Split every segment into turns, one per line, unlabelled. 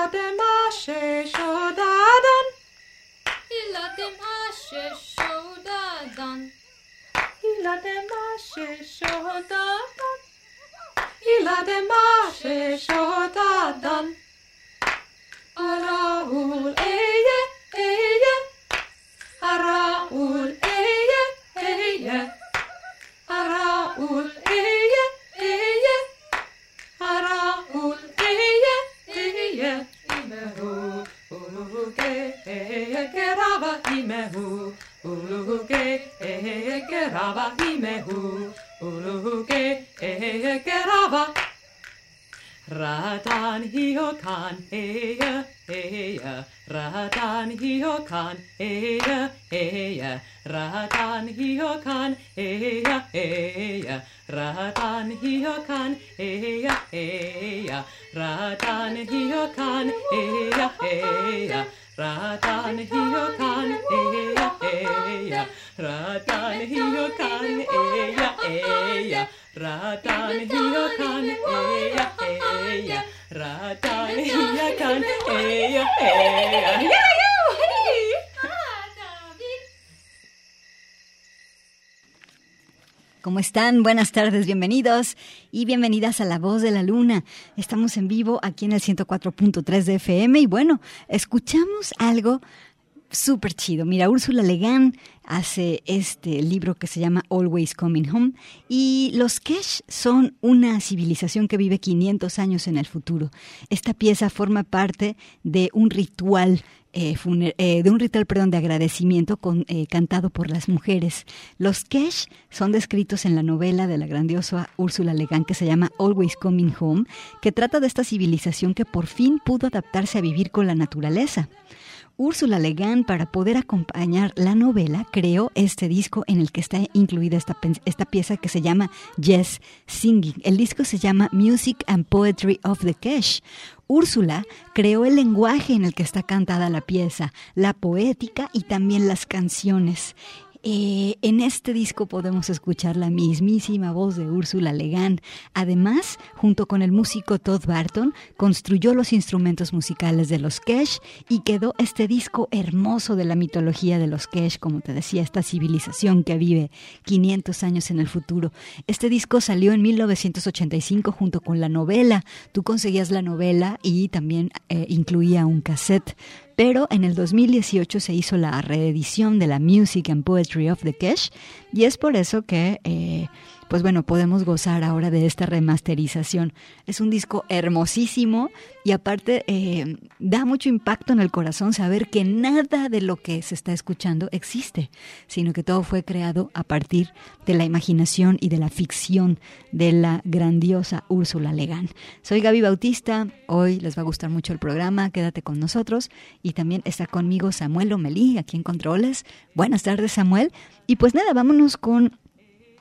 Ilatem ashe shodadan. Ilatem ashe shodadan. Ilatem ashe shodadan. Ilatem ashe shodadan. Araul eye. ekeraba himehu uluhuke heya heya Ratan hiokan heya heya Ratan hiokan heya heya Ratan hiokan heya heya Ratan hiokan heya heya Ratan hiyo kan eya eya. Ratan hiyo kan eya eya. Ratan hiyo kan eya eya. Ratan hiyo kan eya eya.
¿Cómo están? Buenas tardes, bienvenidos y bienvenidas a La Voz de la Luna. Estamos en vivo aquí en el 104.3 de FM y bueno, escuchamos algo súper chido. Mira, Úrsula Legán hace este libro que se llama Always Coming Home y los Kesh son una civilización que vive 500 años en el futuro. Esta pieza forma parte de un ritual eh, eh, de un ritual perdón, de agradecimiento eh, cantado por las mujeres. Los Kesh son descritos en la novela de la grandiosa Úrsula Legán que se llama Always Coming Home, que trata de esta civilización que por fin pudo adaptarse a vivir con la naturaleza. Úrsula Legan, para poder acompañar la novela, creó este disco en el que está incluida esta, esta pieza que se llama Yes Singing. El disco se llama Music and Poetry of the Cash. Úrsula creó el lenguaje en el que está cantada la pieza, la poética y también las canciones. Eh, en este disco podemos escuchar la mismísima voz de Úrsula Legan. Además, junto con el músico Todd Barton, construyó los instrumentos musicales de los Kesh y quedó este disco hermoso de la mitología de los Kesh, como te decía, esta civilización que vive 500 años en el futuro. Este disco salió en 1985 junto con la novela. Tú conseguías la novela y también eh, incluía un cassette pero en el 2018 se hizo la reedición de la Music and Poetry of the Cash y es por eso que... Eh, pues bueno, podemos gozar ahora de esta remasterización. Es un disco hermosísimo y aparte eh, da mucho impacto en el corazón saber que nada de lo que se está escuchando existe, sino que todo fue creado a partir de la imaginación y de la ficción de la grandiosa Úrsula Legan. Soy Gaby Bautista, hoy les va a gustar mucho el programa, quédate con nosotros y también está conmigo Samuel Omelí, aquí en Controles. Buenas tardes Samuel. Y pues nada, vámonos con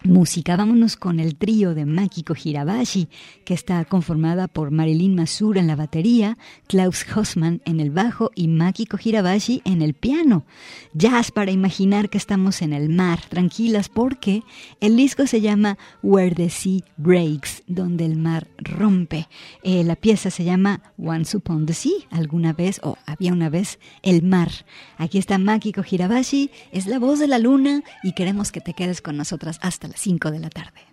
música. Vámonos con el trío de Makiko Hirabashi, que está conformada por Marilyn Masura en la batería, Klaus Hossmann en el bajo y Makiko Hirabashi en el piano. Jazz para imaginar que estamos en el mar, tranquilas, porque el disco se llama Where the Sea Breaks, donde el mar rompe. Eh, la pieza se llama Once Upon the Sea, alguna vez, o había una vez, el mar. Aquí está Makiko Hirabashi, es la voz de la luna y queremos que te quedes con nosotras hasta las 5 de la tarde.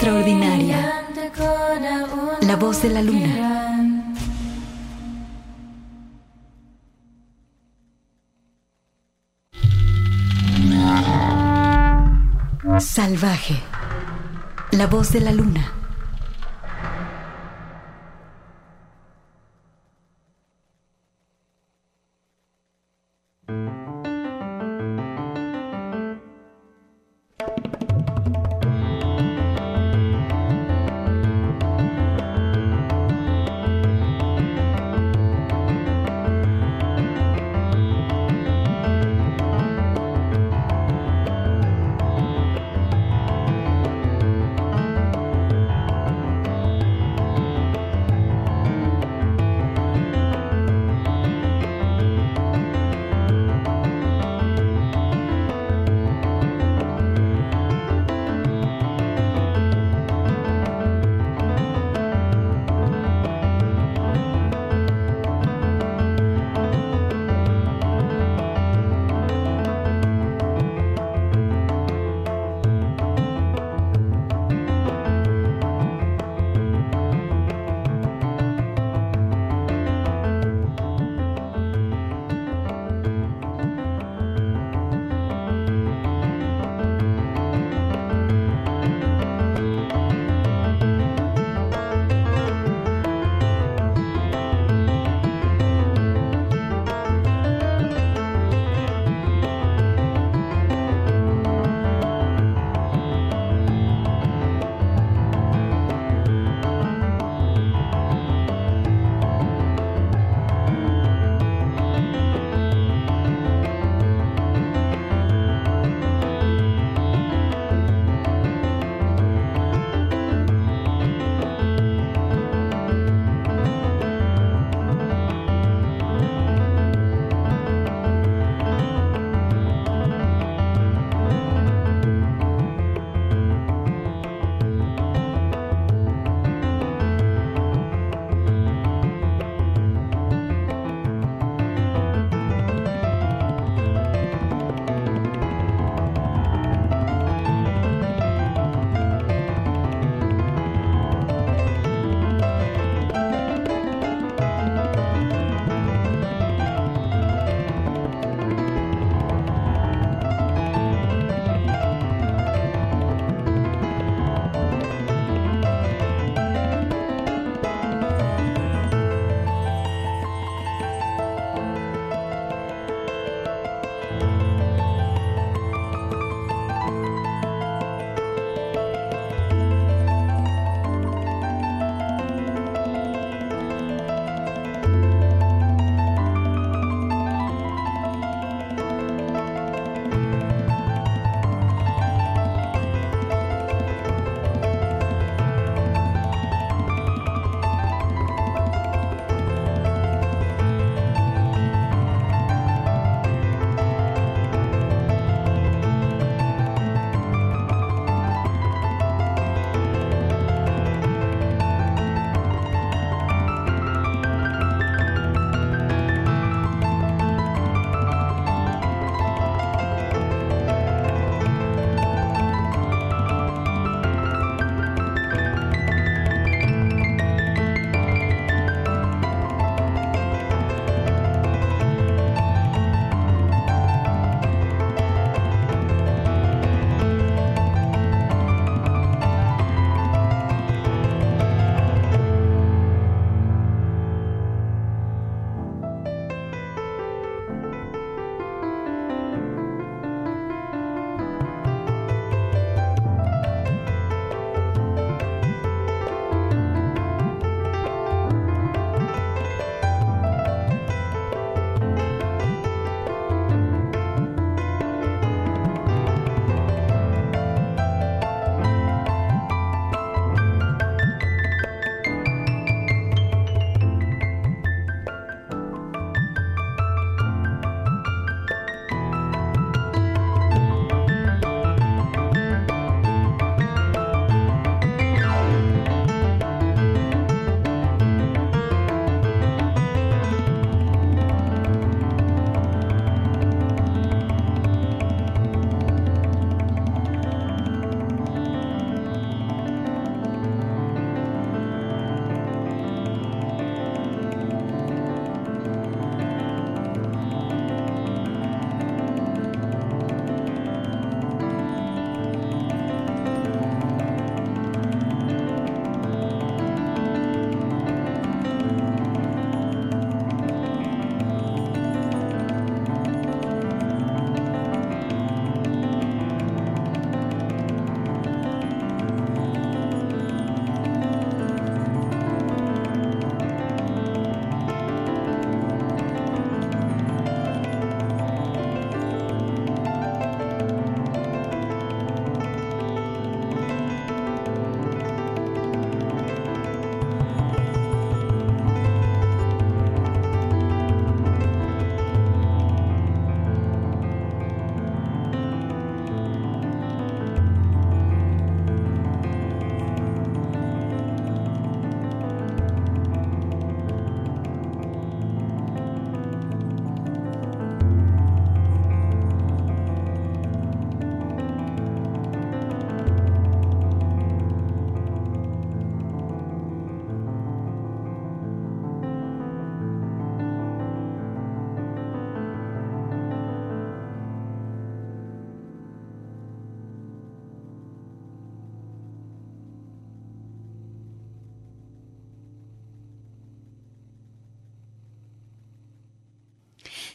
Extraordinaria. La voz de la luna. Salvaje. La voz de la luna.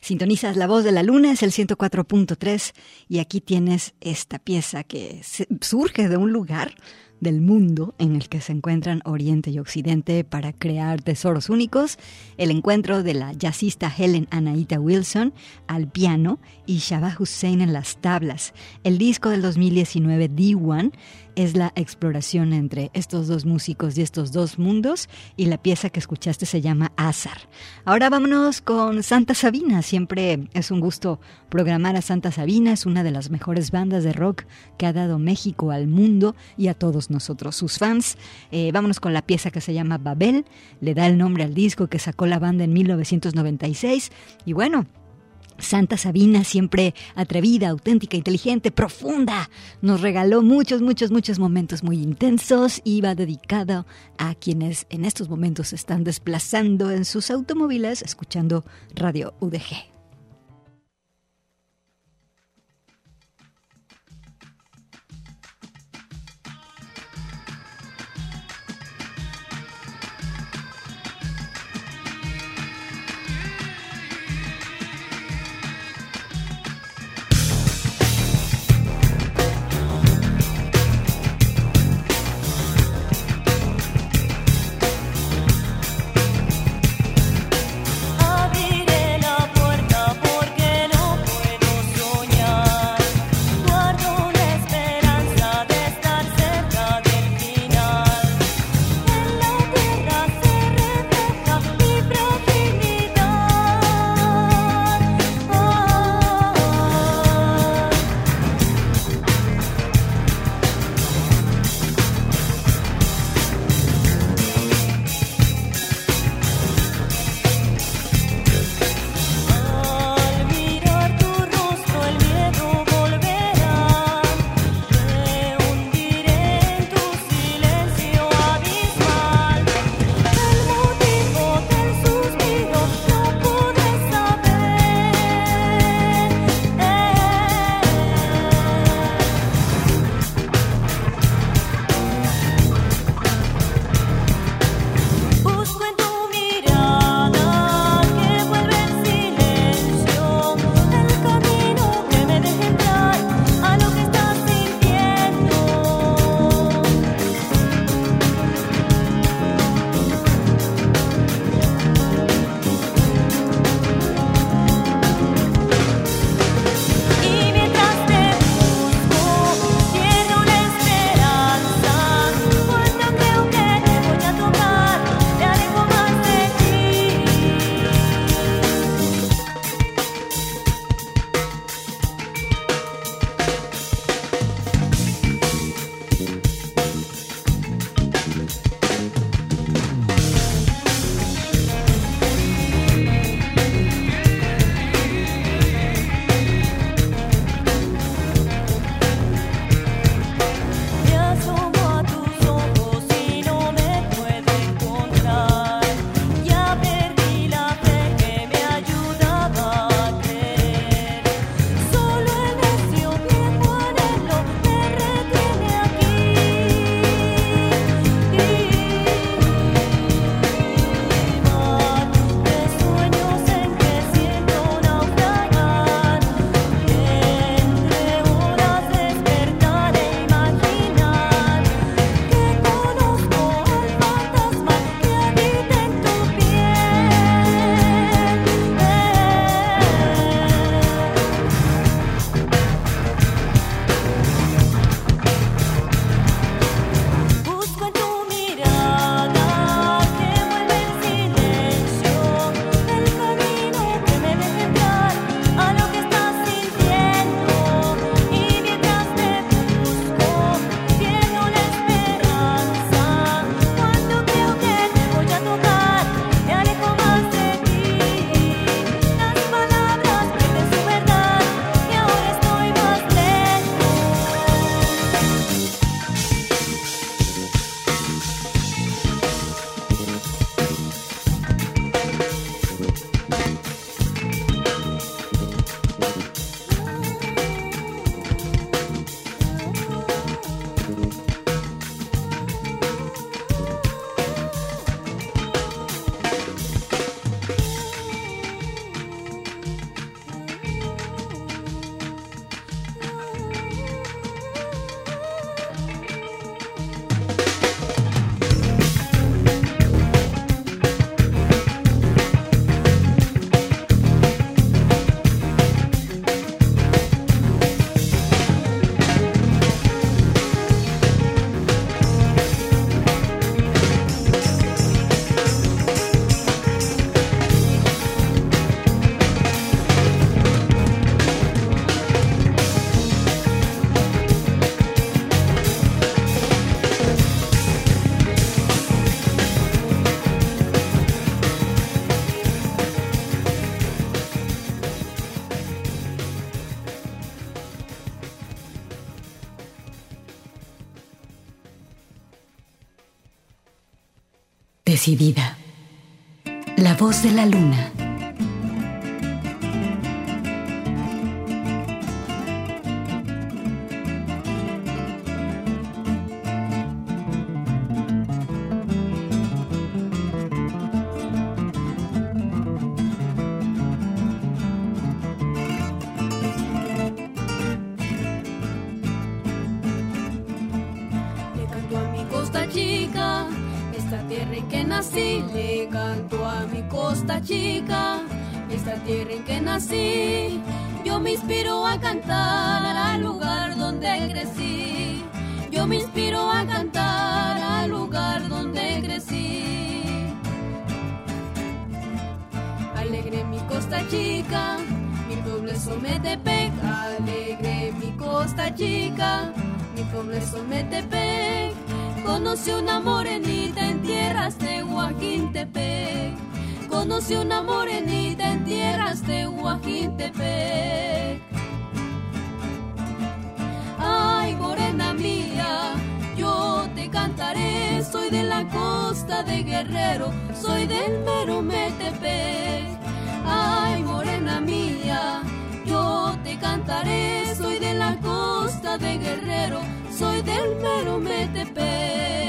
Sintonizas La Voz de la Luna, es el 104.3 y aquí tienes esta pieza que surge de un lugar del mundo en el que se encuentran Oriente y Occidente para crear tesoros únicos, el encuentro de la jazzista Helen Anaita Wilson al piano y Shabba Hussein en las tablas, el disco del 2019 D1 es la exploración entre estos dos músicos y estos dos mundos y la pieza que escuchaste se llama Azar. Ahora vámonos con Santa Sabina. Siempre es un gusto programar a Santa Sabina. Es una de las mejores bandas de rock que ha dado México al mundo y a todos nosotros, sus fans. Eh, vámonos con la pieza que se llama Babel. Le da el nombre al disco que sacó la banda en 1996. Y bueno, Santa Sabina, siempre atrevida, auténtica, inteligente, profunda, nos regaló muchos, muchos, muchos momentos muy intensos y va dedicado a quienes en estos momentos se están desplazando en sus automóviles escuchando Radio UDG.
La voz de la luna.
Una morenita en tierras de Huajintepec. Ay, morena mía, yo te cantaré, soy de la costa de Guerrero, soy del mero Metepec. Ay, morena mía, yo te cantaré, soy de la costa de Guerrero, soy del mero Metepec.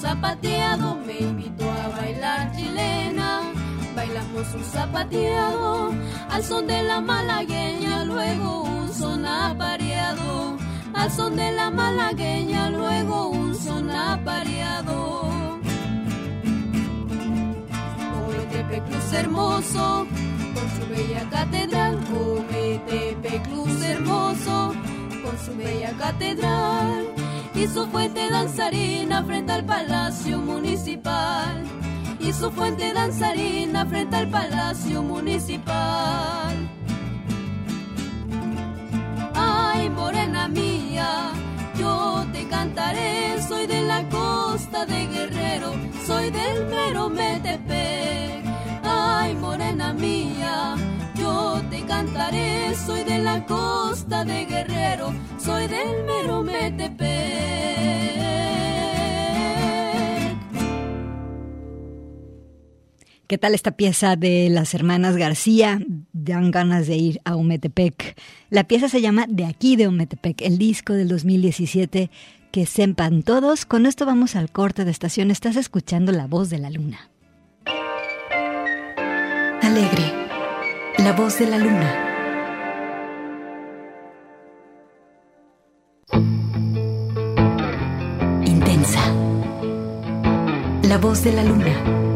Zapateado, me invitó a bailar chilena, bailamos un zapateado, al son de la malagueña, luego un son apareado, al son de la malagueña, luego un son apareado. Cruz hermoso, con su bella catedral, Cruz hermoso, con su bella catedral y su fuente danzarina frente al palacio municipal. Y su fuente danzarina frente al palacio municipal. Ay, morena mía, yo te cantaré, soy de la costa de Guerrero, soy del mero Metepec. Ay, morena mía, cantaré, soy de la costa de Guerrero, soy del mero Metepec.
¿Qué tal esta pieza de las hermanas García? Dan ganas de ir a Ometepec. La pieza se llama De aquí de Ometepec, el disco del 2017. Que sepan todos. Con esto vamos al corte de estación. Estás escuchando la voz de la luna.
Alegre la voz de la luna. Intensa. La voz de la luna.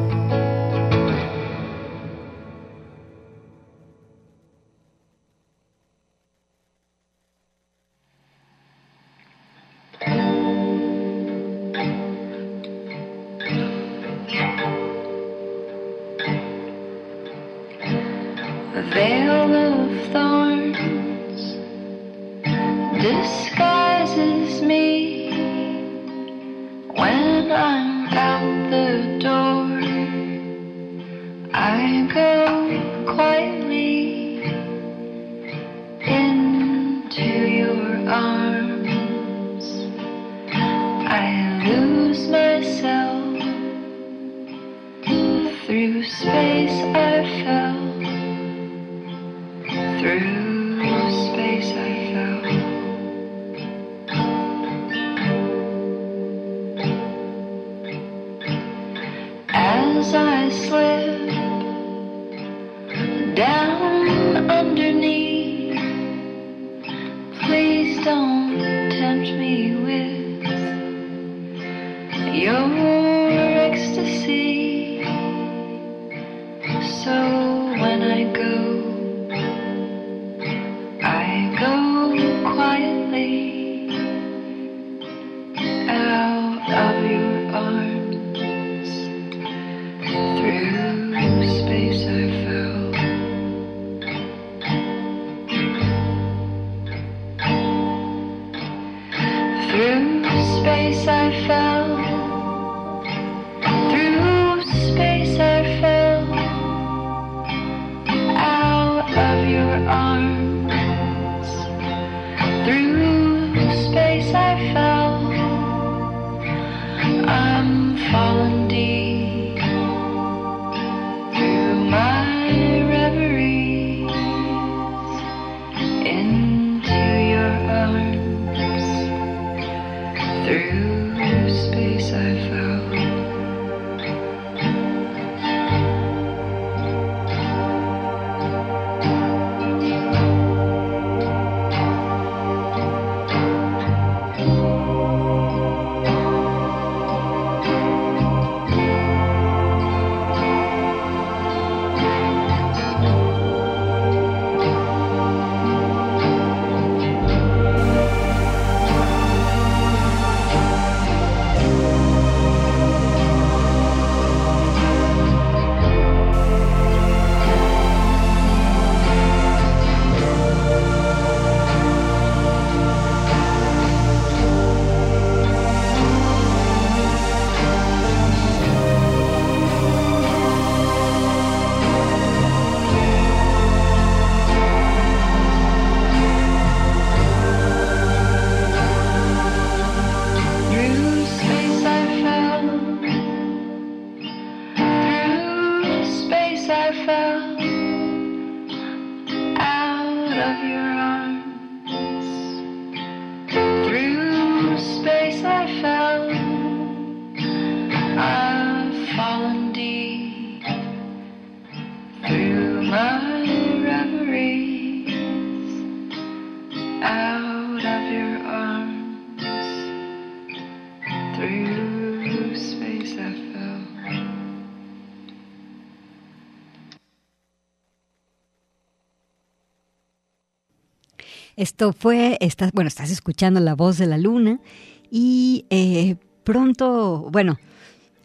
down underneath.
Esto fue, estás, bueno, estás escuchando la voz de la luna y eh, pronto, bueno,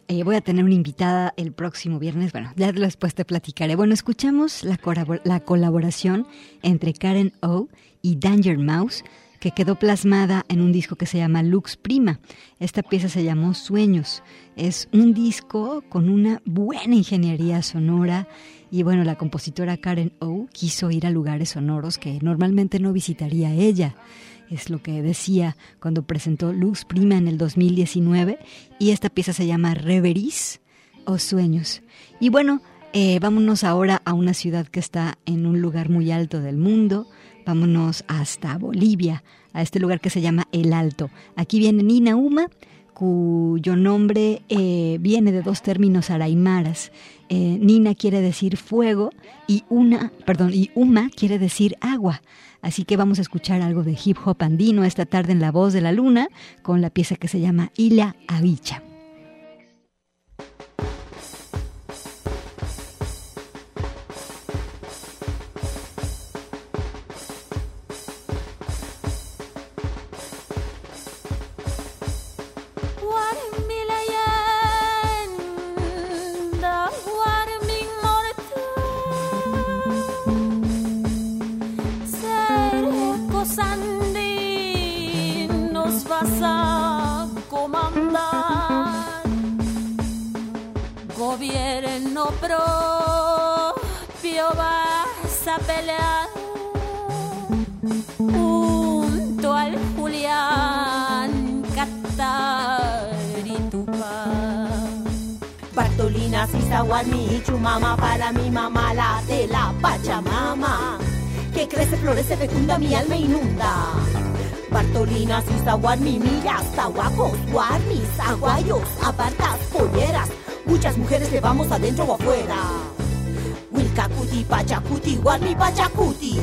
eh, voy a tener una invitada el próximo viernes. Bueno, ya después te platicaré. Bueno, escuchamos la, la colaboración entre Karen O y Danger Mouse que quedó plasmada en un disco que se llama Lux Prima. Esta pieza se llamó Sueños. Es un disco con una buena ingeniería sonora y bueno, la compositora Karen O quiso ir a lugares sonoros que normalmente no visitaría ella. Es lo que decía cuando presentó Lux Prima en el 2019 y esta pieza se llama Reveries o Sueños. Y bueno, eh, vámonos ahora a una ciudad que está en un lugar muy alto del mundo, Vámonos hasta Bolivia, a este lugar que se llama El Alto. Aquí viene Nina Uma, cuyo nombre eh, viene de dos términos araimaras. Eh, Nina quiere decir fuego y una, perdón, y Uma quiere decir agua. Así que vamos a escuchar algo de hip hop andino esta tarde en La Voz de la Luna con la pieza que se llama Ila Avicha.
Crece, florece, fecunda, mi alma inunda. Bartolina, Sisaguani, millas, tahuacos, guarnis, aguayos, apartas, polleras, Muchas mujeres le vamos adentro o afuera. Wilkakuti, Pachacuti, Guarmi, Pachacuti.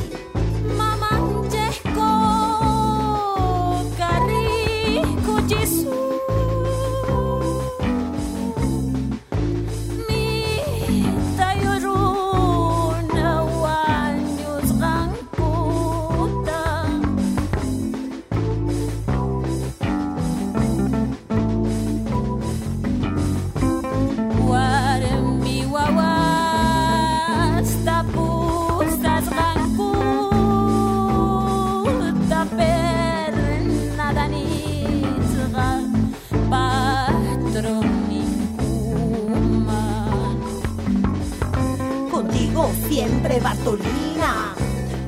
Bartolina,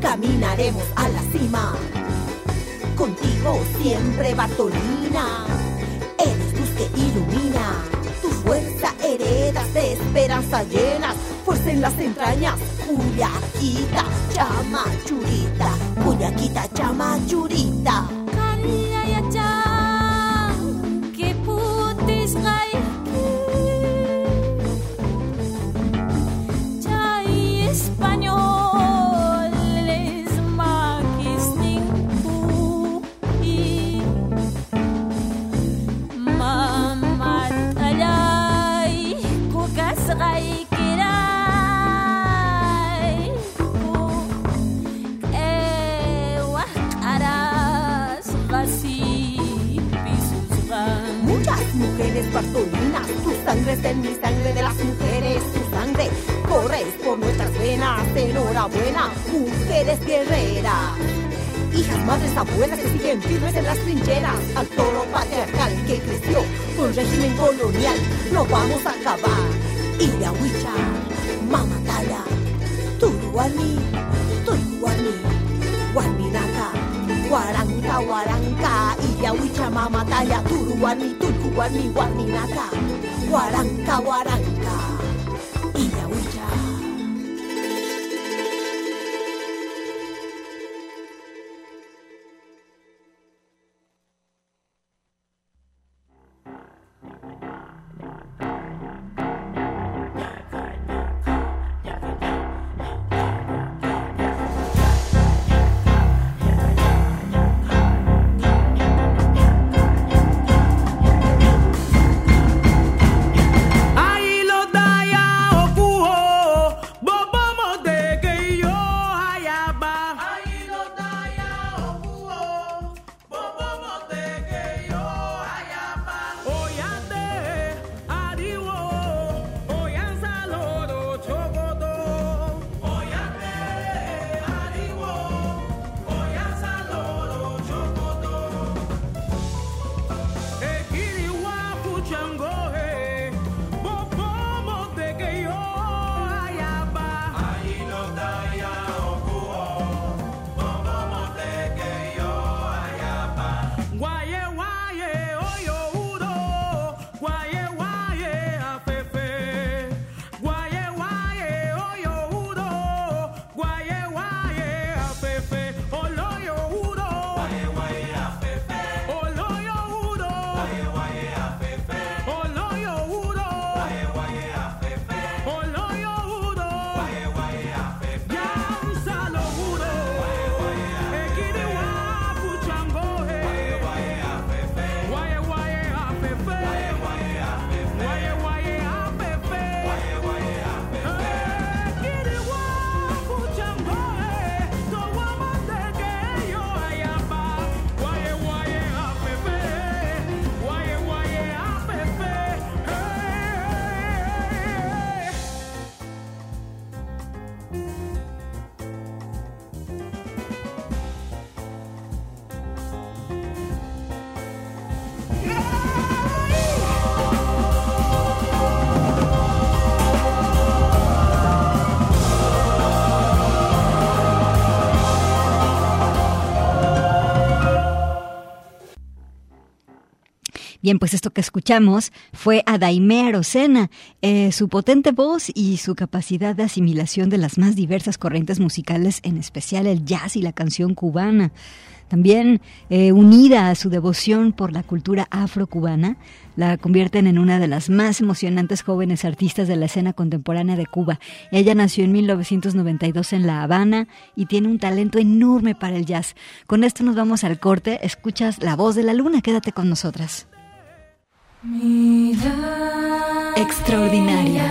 caminaremos a la cima. Contigo siempre, Bartolina, eres luz que ilumina. Tu fuerza heredas de esperanza llenas, fuerza en las entrañas. Cuyaquita, chama, churita, Cuyaquita, chama, churita. Bartolinas, tu sangre es en mi sangre de las mujeres, tu sangre corre por nuestras venas. Enhorabuena, mujeres guerreras. Hijas, madres, abuelas que siguen firmes en las trincheras, al toro patriarcal que creció con régimen colonial, no vamos a acabar. Irahuicha, Mamataya, Turuani, Turuani, Guaninata, Warangka warangka, iya wicama matanya turuan itu warni-warni naga warangka warangka
Bien, pues esto que escuchamos fue a Daimé Arocena. Eh, su potente voz y su capacidad de asimilación de las más diversas corrientes musicales, en especial el jazz y la canción cubana. También eh, unida a su devoción por la cultura afrocubana, la convierten en una de las más emocionantes jóvenes artistas de la escena contemporánea de Cuba. Ella nació en 1992 en La Habana y tiene un talento enorme para el jazz. Con esto nos vamos al corte. Escuchas La Voz de la Luna. Quédate con nosotras.
Extraordinaria.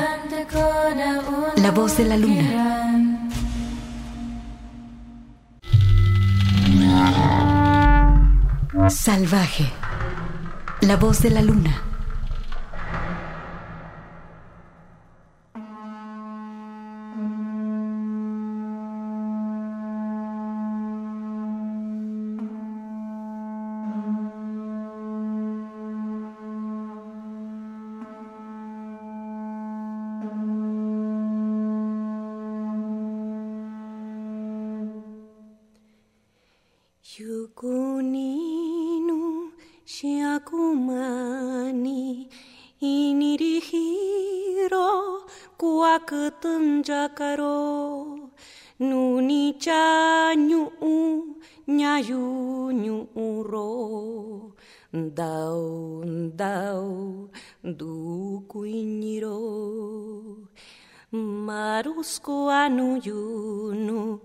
La voz de la luna. Salvaje. La voz de la luna.
karo nu ni cha nyu u nya yu nyu u ro dau dau du kuiniro Maru nu, yunu,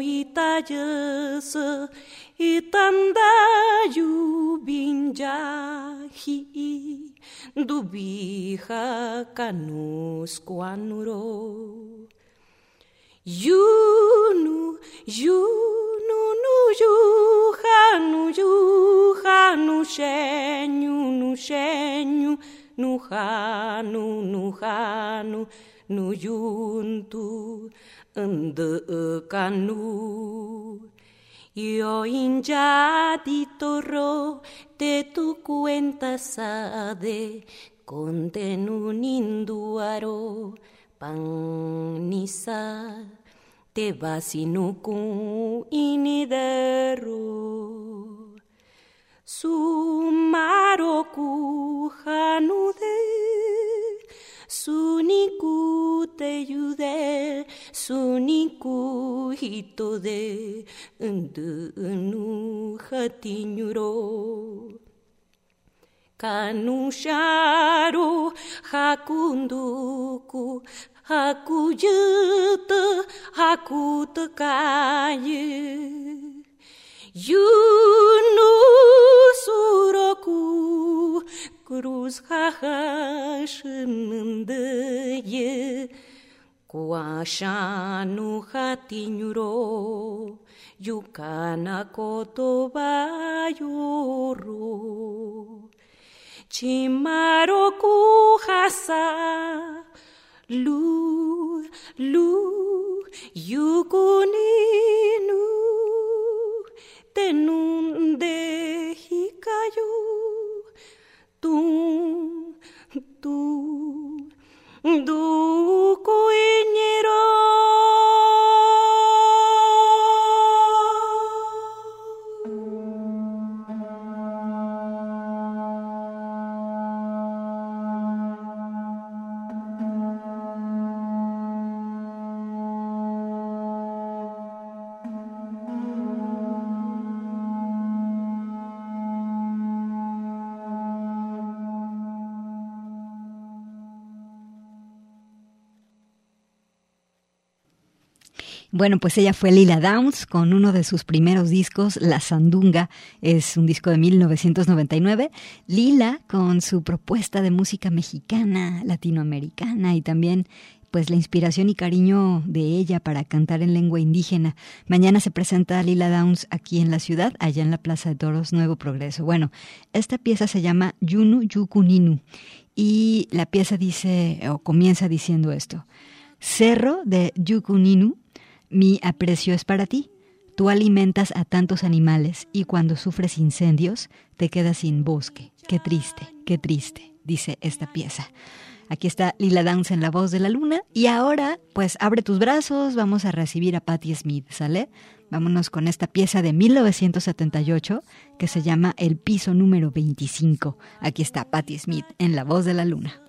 ita itayes, itanda yubinjahi. dubija canusco anuro. junu junu nu yuja, nu yuja, nu shenyu, nu shenyu, nu janu, nu janu, nu yuntu, ande canu. Yo injadi toro te tu cuenta sade ninduaro panisa te vasinuku inidero Sumaroku hanude, suniku te yude suniku hitode undu unu hatiñuro kanusharu hakunduku hakuyuta hakuta kayu Yunusuroku cruz jajashimndeye kuashanu hatiñuro yukana kotobayuru chimaro hasa lu lu yukuninu tenunde hikayu tu tu du
Bueno, pues ella fue Lila Downs con uno de sus primeros discos, La Sandunga, es un disco de 1999. Lila con su propuesta de música mexicana, latinoamericana y también pues la inspiración y cariño de ella para cantar en lengua indígena. Mañana se presenta Lila Downs aquí en la ciudad, allá en la Plaza de Toros Nuevo Progreso. Bueno, esta pieza se llama Yunu Yukuninu y la pieza dice o comienza diciendo esto. Cerro de Yukuninu mi aprecio es para ti. Tú alimentas a tantos animales y cuando sufres incendios te quedas sin bosque. Qué triste, qué triste, dice esta pieza. Aquí está Lila Downs en La Voz de la Luna. Y ahora, pues abre tus brazos, vamos a recibir a Patti Smith, ¿sale? Vámonos con esta pieza de 1978 que se llama El piso número 25. Aquí está Patti Smith en La Voz de la Luna.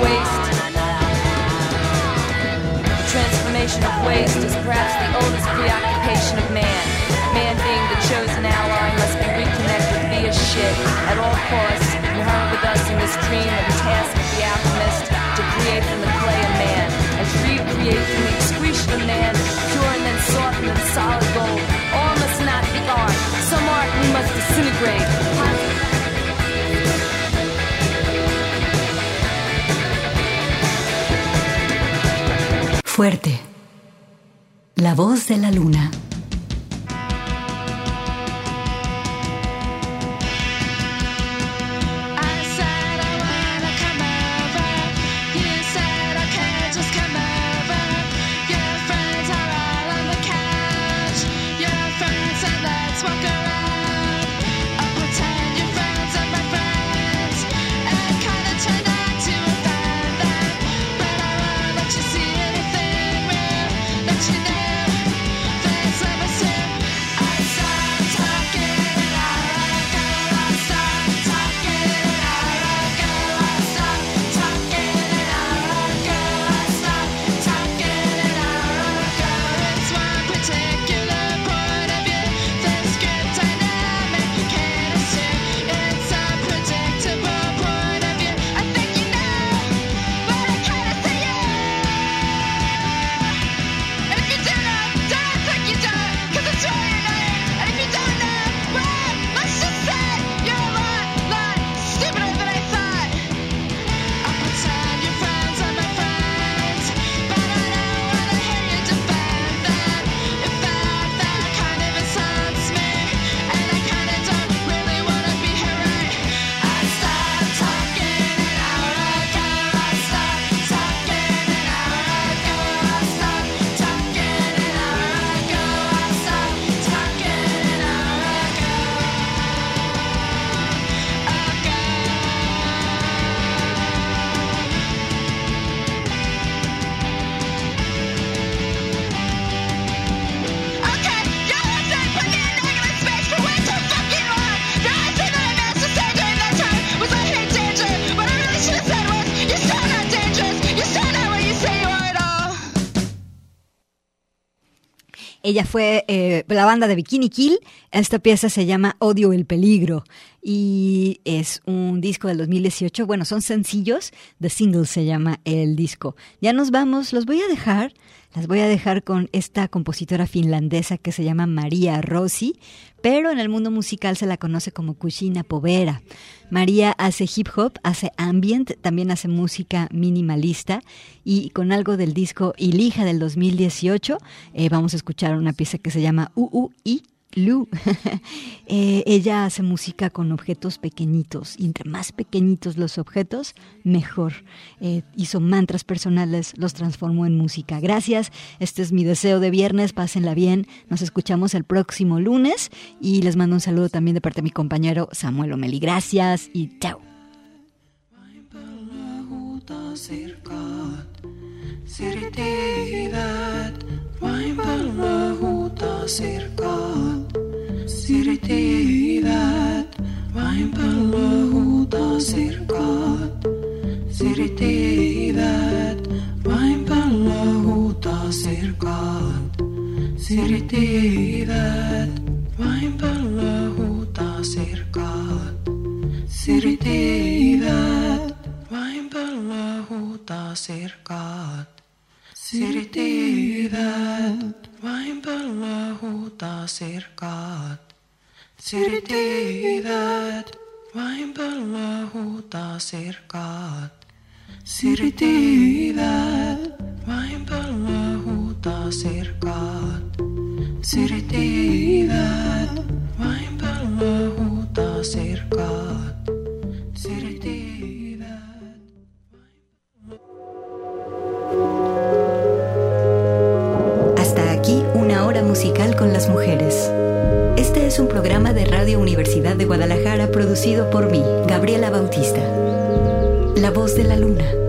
Waste. The transformation of waste is perhaps the oldest preoccupation of man. Man being the chosen ally must be reconnected via shit at all costs, inherent with us in this dream of the task of the alchemist to create from the clay a man, and to recreate from the excretion of man, pure and then softened in solid gold. All must not be art. Some art we must disintegrate.
Fuerte. La voz de la luna.
Ella fue eh, la banda de Bikini Kill. Esta pieza se llama Odio el Peligro y es un disco del 2018. Bueno, son sencillos. The Single se llama el disco. Ya nos vamos. Los voy a dejar. Las voy a dejar con esta compositora finlandesa que se llama María Rossi, pero en el mundo musical se la conoce como Kushina Povera. María hace hip hop, hace ambient, también hace música minimalista y con algo del disco Ilija del 2018 eh, vamos a escuchar una pieza que se llama UU Eh, ella hace música con objetos pequeñitos y entre más pequeñitos los objetos, mejor. Eh, hizo mantras personales, los transformó en música. Gracias, este es mi deseo de viernes, pásenla bien. Nos escuchamos el próximo lunes y les mando un saludo también de parte de mi compañero Samuel Omeli. Gracias y chao.
Vain pallo huutaa sirkaat. Siritiivet vain pallo huutaa sirkaat. Siritiivet vain pallo huutaa sirkaat. Siritiivet vain pallo huutaa sirkaat. Siritiivet vain pallo huutaa sirkaat. Sirti hyvät, vain pöllö huutaa sirkaat. Sirti hyvät, vain pöllö huutaa sirkaat. Sirti hyvät, vain pöllö huutaa sirkaat. Sirti hyvät, vain pöllö huutaa sirkaat.
Sirti hora musical con las mujeres. Este es un programa de Radio Universidad de Guadalajara producido por mí, Gabriela Bautista. La voz de la luna.